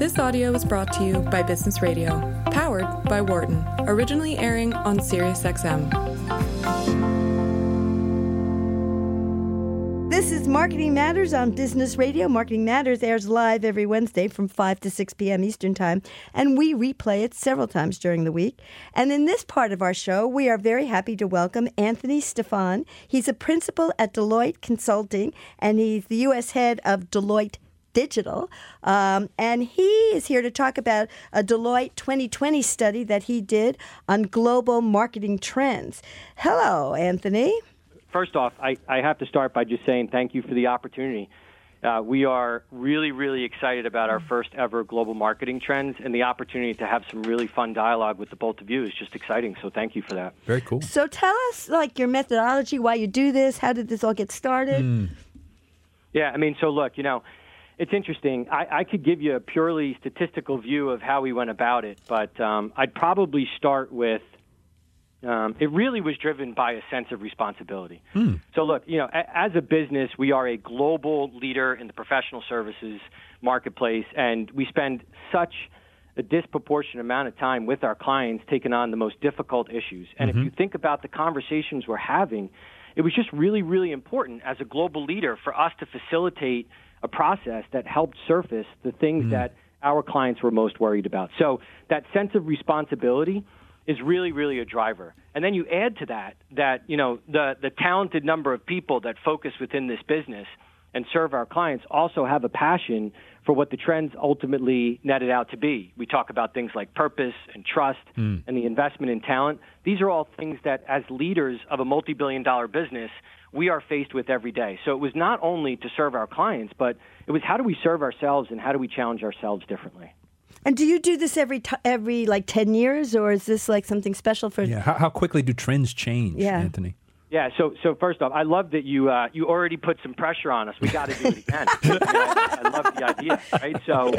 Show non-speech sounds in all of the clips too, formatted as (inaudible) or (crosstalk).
This audio is brought to you by Business Radio, powered by Wharton, originally airing on SiriusXM. This is Marketing Matters on Business Radio. Marketing Matters airs live every Wednesday from 5 to 6 p.m. Eastern Time, and we replay it several times during the week. And in this part of our show, we are very happy to welcome Anthony Stephan. He's a principal at Deloitte Consulting, and he's the U.S. head of Deloitte Digital. Um, and he is here to talk about a Deloitte 2020 study that he did on global marketing trends. Hello, Anthony. First off, I, I have to start by just saying thank you for the opportunity. Uh, we are really, really excited about our first ever global marketing trends, and the opportunity to have some really fun dialogue with the both of you is just exciting. So, thank you for that. Very cool. So, tell us like your methodology, why you do this, how did this all get started? Mm. Yeah, I mean, so look, you know, it's interesting. I, I could give you a purely statistical view of how we went about it, but um, I'd probably start with um, it really was driven by a sense of responsibility. So, look, you know, a, as a business, we are a global leader in the professional services marketplace, and we spend such a disproportionate amount of time with our clients taking on the most difficult issues. And if you think about the conversations we're having, it was just really, really important as a global leader for us to facilitate a process that helped surface the things mm-hmm. that our clients were most worried about. So that sense of responsibility is really, really a driver. And then you add to that that you know the the talented number of people that focus within this business and serve our clients also have a passion for what the trends ultimately netted out to be. We talk about things like purpose and trust mm. and the investment in talent. These are all things that, as leaders of a multi billion dollar business, we are faced with every day. So it was not only to serve our clients, but it was how do we serve ourselves and how do we challenge ourselves differently. And do you do this every t- every like 10 years or is this like something special for Yeah. How, how quickly do trends change, Yeah. Anthony? Yeah, so so first off, I love that you uh, you already put some pressure on us. We got to do it again. You know, I, I love the idea, right? So,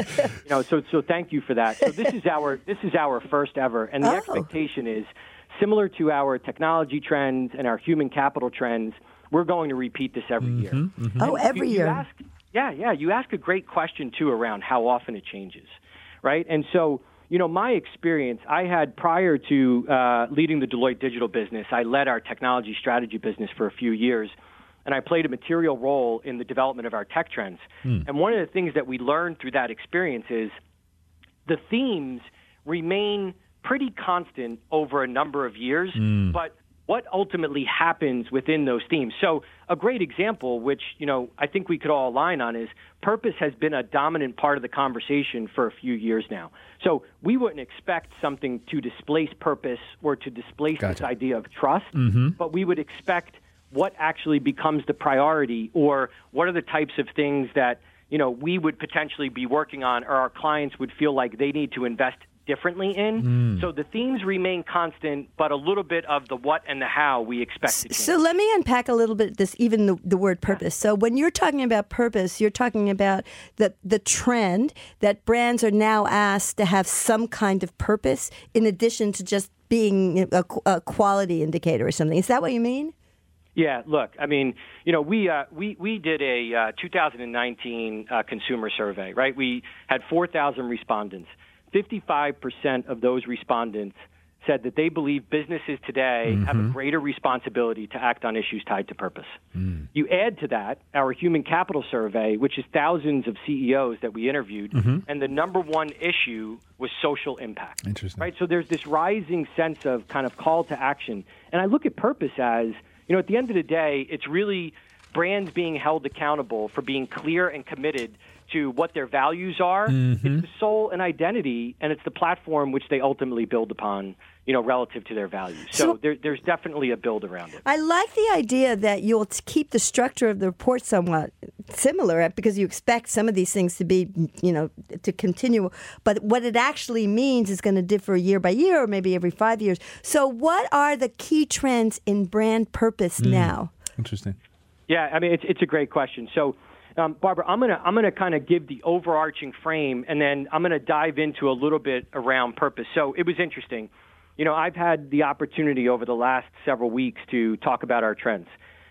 you know, so so thank you for that. So this is our this is our first ever, and the Oh. expectation is similar to our technology trends and our human capital trends. We're going to repeat this every year. Mm-hmm, mm-hmm. Oh, every you, year. You ask, yeah, yeah. You ask a great question too around how often it changes, right? And so, you know, my experience, I had prior to uh, leading the Deloitte digital business, I led our technology strategy business for a few years, and I played a material role in the development of our tech trends. Hmm. And one of the things that we learned through that experience is the themes remain pretty constant over a number of years, hmm. but what ultimately happens within those themes. So a great example, which you know I think we could all align on, is purpose has been a dominant part of the conversation for a few years now. So we wouldn't expect something to displace purpose or to displace this idea of trust, mm-hmm. but we would expect what actually becomes the priority or what are the types of things that you know we would potentially be working on or our clients would feel like they need to invest differently in. So the themes remain constant, but a little bit of the what and the how we expect to change. So let me unpack a little bit this even the, the word purpose. So when you're talking about purpose, you're talking about the the trend that brands are now asked to have some kind of purpose in addition to just being a, a quality indicator or something. Is that what you mean? Yeah, look, I mean, you know, we uh, we we did a uh, 2019 uh, consumer survey, right? We had 4,000 respondents. 55% of those respondents said that they believe businesses today have a mm-hmm. greater responsibility to act on issues tied to purpose. Mm. You add to that our human capital survey, which is thousands of CEOs that we interviewed, mm-hmm. and the number one issue was social impact. Interesting. Right? So there's this rising sense of kind of call to action. And I look at purpose as, you know, at the end of the day, it's really brands being held accountable for being clear and committed to what their values are. It's the soul and identity, and it's the platform which they ultimately build upon, you know, relative to their values. So, So- there, there's definitely a build around it. I like the idea that you'll keep the structure of the report somewhat similar uh, because you expect some of these things to be, you know, to continue. But what it actually means is going to differ year by year or maybe every five years. So, what are the key trends in brand purpose now? Interesting. Yeah, I mean it's it's a great question. So, um, Barbara, I'm gonna I'm gonna kind of give the overarching frame, and then I'm gonna dive into a little bit around purpose. So it was interesting. You know, I've had the opportunity over the last several weeks to talk about our trends.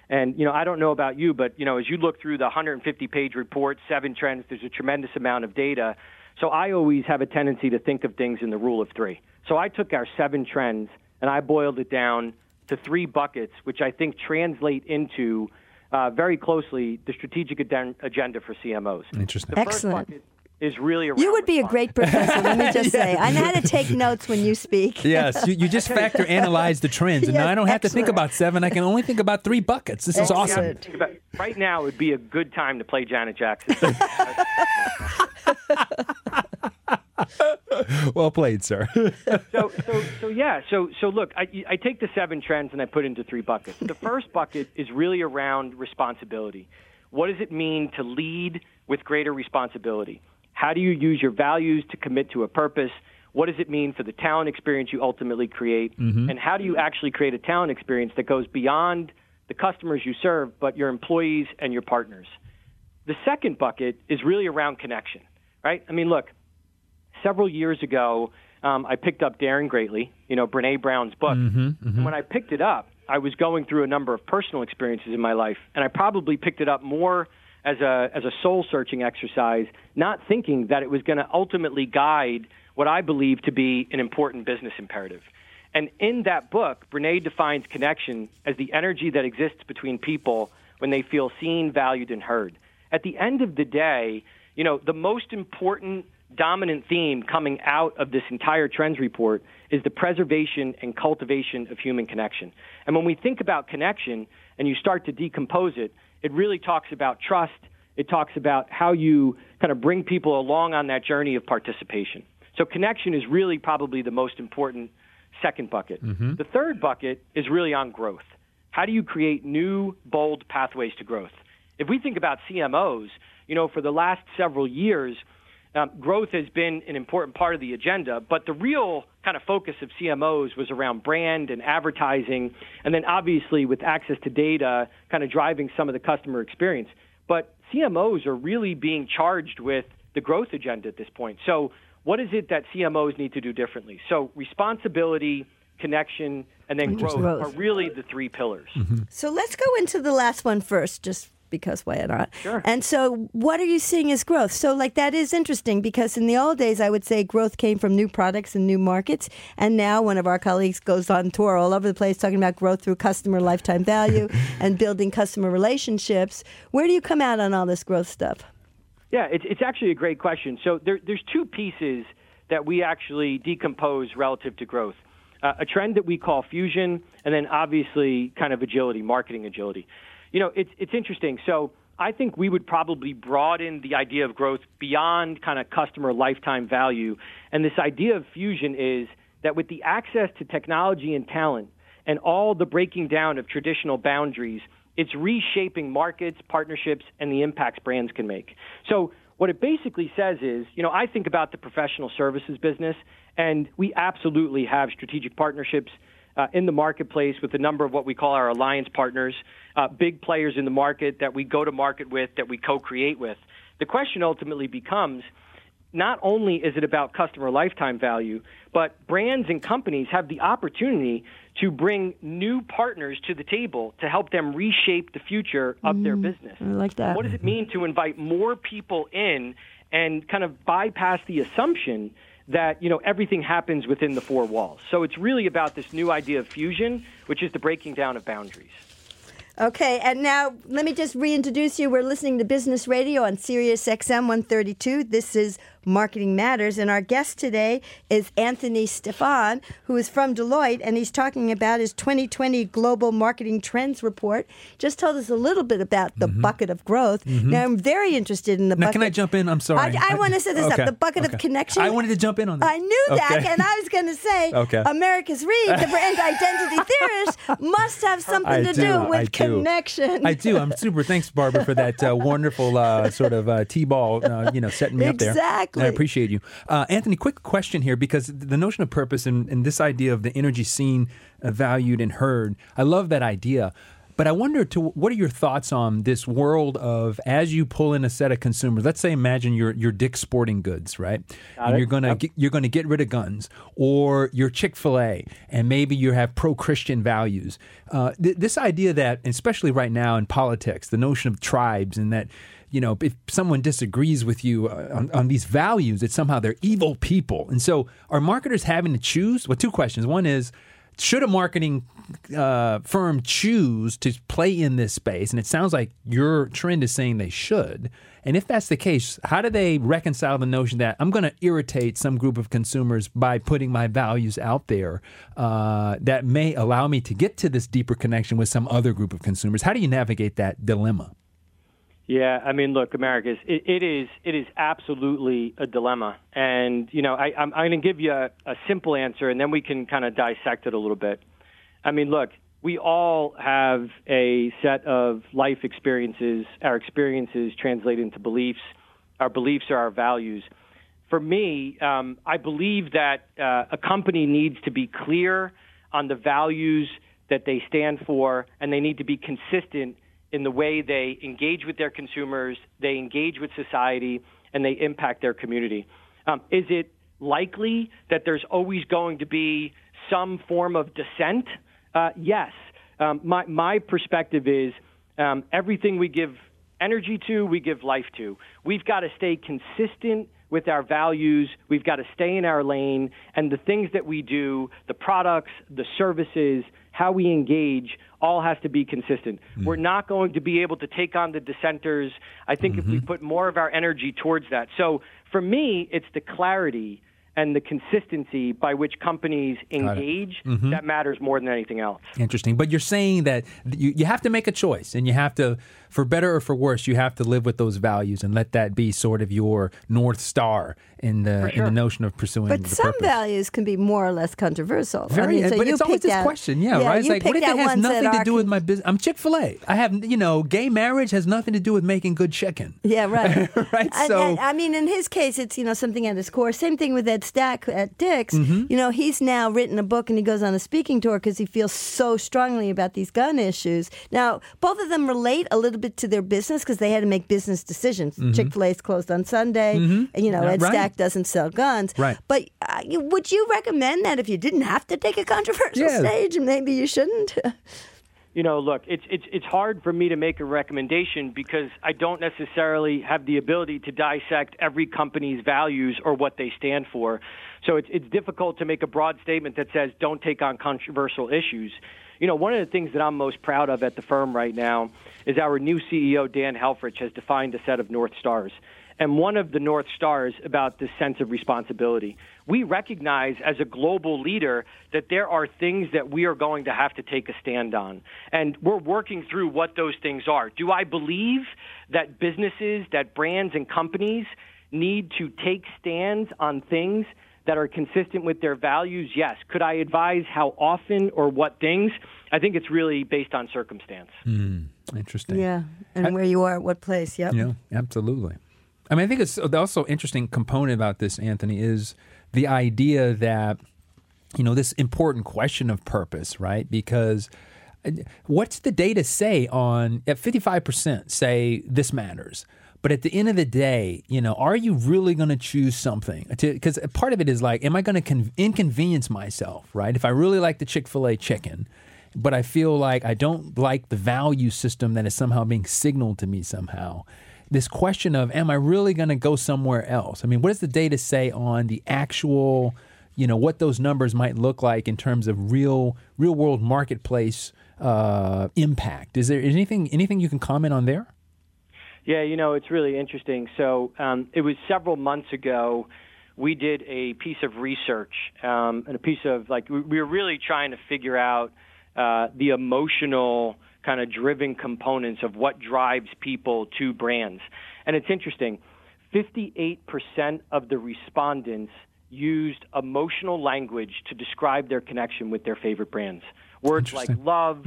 And you know, I don't know about you, but you know, as you look through the 150 page report, seven trends, there's a tremendous amount of data. So I always have a tendency to think of things in the rule of three. So I took our seven trends and I boiled it down to three buckets, which I think translate into uh, very closely the strategic ad- agenda for CMOs. Interesting. The Excellent. First bucket is really around You would be a great professor, let me just (laughs) say. I know how to take notes when you speak. (laughs) Yes, you, you just factor (laughs) analyze the trends, and Yes, now I don't have to think about seven. I can only think about three buckets. This is awesome. Think about- Right now would be a good time to play Janet Jackson. (laughs) Well played, sir. (laughs) so, so, so yeah. So, so look, I, I take the seven trends and I put into three buckets. The first bucket is really around responsibility. What does it mean to lead with greater responsibility? How do you use your values to commit to a purpose? What does it mean for the talent experience you ultimately create? Mm-hmm. And how do you actually create a talent experience that goes beyond the customers you serve, but your employees and your partners? The second bucket is really around connection, right? I mean, look, several years ago, um, I picked up Daring Greatly, you know, Brene Brown's book. And when I picked it up, I was going through a number of personal experiences in my life, and I probably picked it up more as a as a soul searching exercise, not thinking that it was going to ultimately guide what I believe to be an important business imperative. And in that book, Brene defines connection as the energy that exists between people when they feel seen, valued, and heard. At the end of the day, you know, the most important dominant theme coming out of this entire trends report is the preservation and cultivation of human connection. And when we think about connection and you start to decompose it, it really talks about trust. It talks about how you kind of bring people along on that journey of participation. So connection is really probably the most important second bucket. Mm-hmm. The third bucket is really on growth. How do you create new, bold pathways to growth? If we think about CMOs, you know, for the last several years, um, growth has been an important part of the agenda, but the real kind of focus of CMOs was around brand and advertising, and then obviously with access to data, kind of driving some of the customer experience. But CMOs are really being charged with the growth agenda at this point. So, what is it that CMOs need to do differently? So, responsibility, connection, and then growth, Growth. are really the three pillars. So let's go into the last one first, just because why not? Sure. And so, what are you seeing as growth? So, like, that is interesting because in the old days, I would say growth came from new products and new markets. And now, one of our colleagues goes on tour all over the place talking about growth through customer lifetime value (laughs) and building customer relationships. Where do you come out on all this growth stuff? Yeah, it's, it's actually a great question. So there, there's two pieces that we actually decompose relative to growth. Uh, a trend that we call fusion, and then obviously kind of agility, marketing agility. You know, it's, it's interesting. So I think we would probably broaden the idea of growth beyond kind of customer lifetime value. And this idea of fusion is that with the access to technology and talent and all the breaking down of traditional boundaries, it's reshaping markets, partnerships, and the impacts brands can make. So what it basically says is, you know, I think about the professional services business, and we absolutely have strategic partnerships uh, in the marketplace with a number of what we call our alliance partners, uh, big players in the market that we go to market with, that we co-create with. The question ultimately becomes not only is it about customer lifetime value, but brands and companies have the opportunity to bring new partners to the table to help them reshape the future of their business. I like that. What does it mean to invite more people in and kind of bypass the assumption that you know everything happens within the four walls? So it's really about this new idea of fusion, which is the breaking down of boundaries. Okay, and now let me just reintroduce you. We're listening to Business Radio on Sirius XM 132. This is Marketing Matters, and our guest today is Anthony Stephan, who is from Deloitte, and he's talking about his 2020 Global Marketing Trends Report. Just told us a little bit about the bucket of growth. Now, I'm very interested in the Now, bucket. can I jump in? I'm sorry. I, I, want to set this Okay, up. The bucket okay. of connection. I wanted to jump in on this. I knew that, Okay. and I was going to say, (laughs) Okay. Americus Reed, the brand (laughs) identity theorist, must have something I to do, do with I do. connection. I do. I'm super. Thanks, Barbara, for that uh, (laughs) wonderful uh, sort of uh, t-ball. Uh, you know, setting me up there. Exactly. I appreciate you, uh, Anthony. Quick question here, because the notion of purpose and, and this idea of the energy seen, uh, valued, and heard. I love that idea. But I wonder, to what are your thoughts on this world of as you pull in a set of consumers? Let's say, imagine you're you're Dick's Sporting Goods, right? Got and it. you're gonna Yep. get, you're gonna get rid of guns, or you're Chick Fil A, and maybe you have pro Christian values. Uh, th- this idea that, especially right now in politics, the notion of tribes and that. You know, if someone disagrees with you uh, on, on these values, that somehow they're evil people. And so, are marketers having to choose? Well, two questions. One is, should a marketing uh, firm choose to play in this space? And it sounds like your trend is saying they should. And if that's the case, how do they reconcile the notion that I'm going to irritate some group of consumers by putting my values out there uh, that may allow me to get to this deeper connection with some other group of consumers? How do you navigate that dilemma? Yeah, I mean, look, Americus, it, it is it is absolutely a dilemma, and you know, I, I'm, I'm going to give you a, a simple answer, and then we can kind of dissect it a little bit. I mean, look, we all have a set of life experiences. Our experiences translate into beliefs. Our beliefs are our values. For me, um, I believe that uh, a company needs to be clear on the values that they stand for, and they need to be consistent in the way they engage with their consumers, they engage with society, and they impact their community. Um, is it likely that there's always going to be some form of dissent? Uh, yes. Um, my, my perspective is um, everything we give energy to, we give life to. We've got to stay consistent with our values. We've got to stay in our lane. And the things that we do, the products, the services, how we engage, all has to be consistent. Hmm. We're not going to be able to take on the dissenters. I think if we mm-hmm. put more of our energy towards that. So for me, it's the clarity and the consistency by which companies engage mm-hmm. that matters more than anything else. Interesting. But you're saying that you, you have to make a choice and you have to, for better or for worse, you have to live with those values and let that be sort of your North Star in the, in the notion of pursuing But the some purpose. values can be more or less controversial. I Very, mean, so but you it's always this out- question, yeah, right? It's like, what if it out has nothing to are do with my business? I'm Chick Fil A. I have, you know, gay marriage has nothing to do with making good chicken. Yeah, (laughs) right. Right, And- so- and, I mean, in his case, it's you know something at his core. Same thing with Ed Stack at Dick's. Mm-hmm. You know, he's now written a book and he goes on a speaking tour because he feels so strongly about these gun issues. Now, both of them relate a little bit to their business because they had to make business decisions. Chick Fil A's closed on Sunday. and, You know, Mm-hmm. Yeah, Ed right. Stack doesn't sell guns. Right. But uh, would you recommend that if you didn't have to take a controversial Yeah. stage, maybe you shouldn't? (laughs) you know, look, it's it's it's hard for me to make a recommendation because I don't necessarily have the ability to dissect every company's values or what they stand for. So it's it's difficult to make a broad statement that says don't take on controversial issues. You know, one of the things that I'm most proud of at the firm right now is our new CEO Dan Helfrich has defined a set of north stars. And one of the North Stars about this sense of responsibility. We recognize as a global leader that there are things that we are going to have to take a stand on. And we're working through what those things are. Do I believe that businesses, that brands and companies need to take stands on things that are consistent with their values? Yes. Could I advise how often or what things? I think it's really based on circumstance. Interesting. yeah, and where you are at what place? Yep. Yeah, absolutely. I mean, I think it's also interesting component about this, Anthony, is the idea that you know this important question of purpose, right? Because uh, what's the data say on at fifty five percent say this matters. But at the end of the day, you know, are you really going to choose something? Because part of it is like, am I going to con- inconvenience myself, right? If I really like the Chick fil A chicken, but I feel like I don't like the value system that is somehow being signaled to me somehow. This question of, am I really going to go somewhere else? I mean, what does the data say on the actual, you know, what those numbers might look like in terms of real, real world marketplace uh, impact? Is there anything, anything you can comment on there? Yeah, you know, it's really interesting. So um, it was several months ago. We did a piece of research um, and a piece of like we, we were really trying to figure out uh, the emotional kind of driven components of what drives people to brands. And it's interesting. 58% of the respondents used emotional language to describe their connection with their favorite brands. Words like love,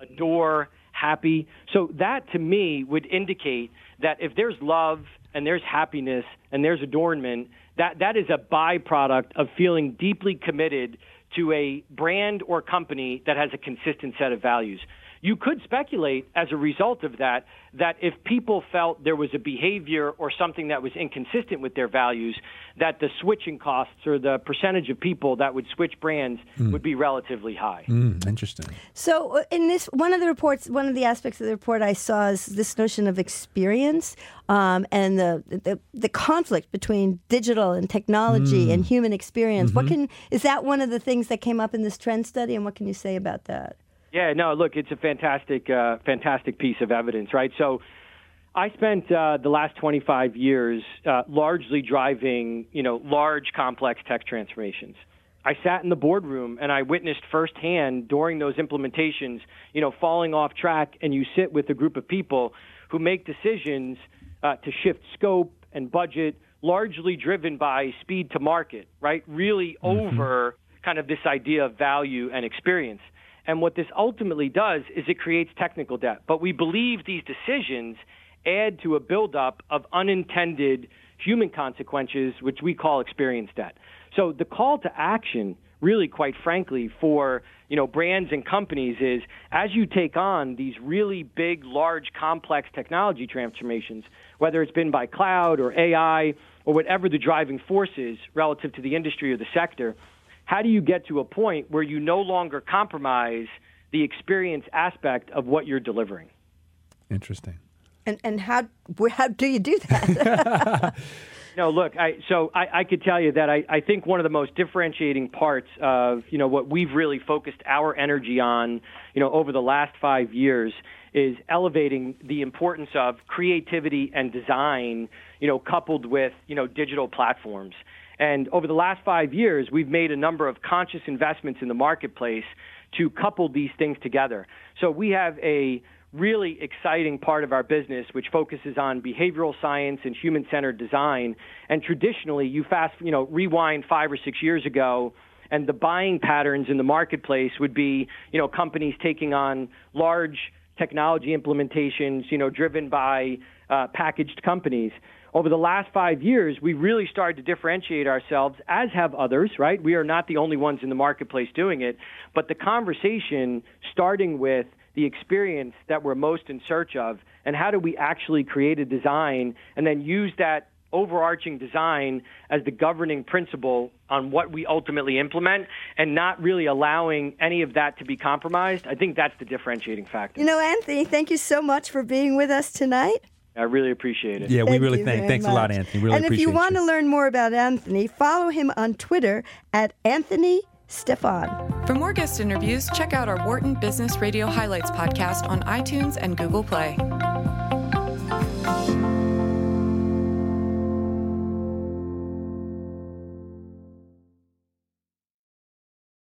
adore, happy. So that to me would indicate that if there's love and there's happiness and there's adornment, that, that is a byproduct of feeling deeply committed to a brand or company that has a consistent set of values. You could speculate as a result of that that if people felt there was a behavior or something that was inconsistent with their values, that the switching costs or the percentage of people that would switch brands mm. would be relatively high. Mm, interesting. So, uh, in this, one of the reports, one of the aspects of the report I saw is this notion of experience um, and the, the, the conflict between digital and technology mm. and human experience. Mm-hmm. What can is that one of the things that came up in this trend study, and what can you say about that? Yeah, no, look, it's a fantastic, uh, fantastic piece of evidence, right? So, I spent uh, the last 25 years uh, largely driving, you know, large, complex tech transformations. I sat in the boardroom and I witnessed firsthand during those implementations, you know, falling off track, and you sit with a group of people who make decisions uh, to shift scope and budget, largely driven by speed to market, right? Really mm-hmm. over kind of this idea of value and experience. And what this ultimately does is it creates technical debt. But we believe these decisions add to a buildup of unintended human consequences, which we call experience debt. So the call to action, really, quite frankly, for you know brands and companies is as you take on these really big, large, complex technology transformations, whether it's been by cloud or AI or whatever the driving force is relative to the industry or the sector how do you get to a point where you no longer compromise the experience aspect of what you're delivering? Interesting. And and how how do you do that? (laughs) no, look, I, so I, I could tell you that I, I think one of the most differentiating parts of you know what we've really focused our energy on, you know, over the last five years is elevating the importance of creativity and design, you know, coupled with you know digital platforms. And over the last five years, we've made a number of conscious investments in the marketplace to couple these things together. So we have a really exciting part of our business which focuses on behavioral science and human-centered design. And traditionally, you fast, you know, rewind five or six years ago, and the buying patterns in the marketplace would be, you know, companies taking on large technology implementations, you know, driven by uh, packaged companies over the last five years, we really started to differentiate ourselves, as have others, right? We are not the only ones in the marketplace doing it. But the conversation starting with the experience that we're most in search of, and how do we actually create a design and then use that overarching design as the governing principle on what we ultimately implement and not really allowing any of that to be compromised. I think that's the differentiating factor. You know, Anthony, thank you so much for being with us tonight. I really appreciate it. Yeah, thank we really thank. Thanks much. a lot, Anthony. Really and if you want to learn more about Anthony, follow him on Twitter at Anthony Stephan. For more guest interviews, check out our Wharton Business Radio Highlights podcast on iTunes and Google Play.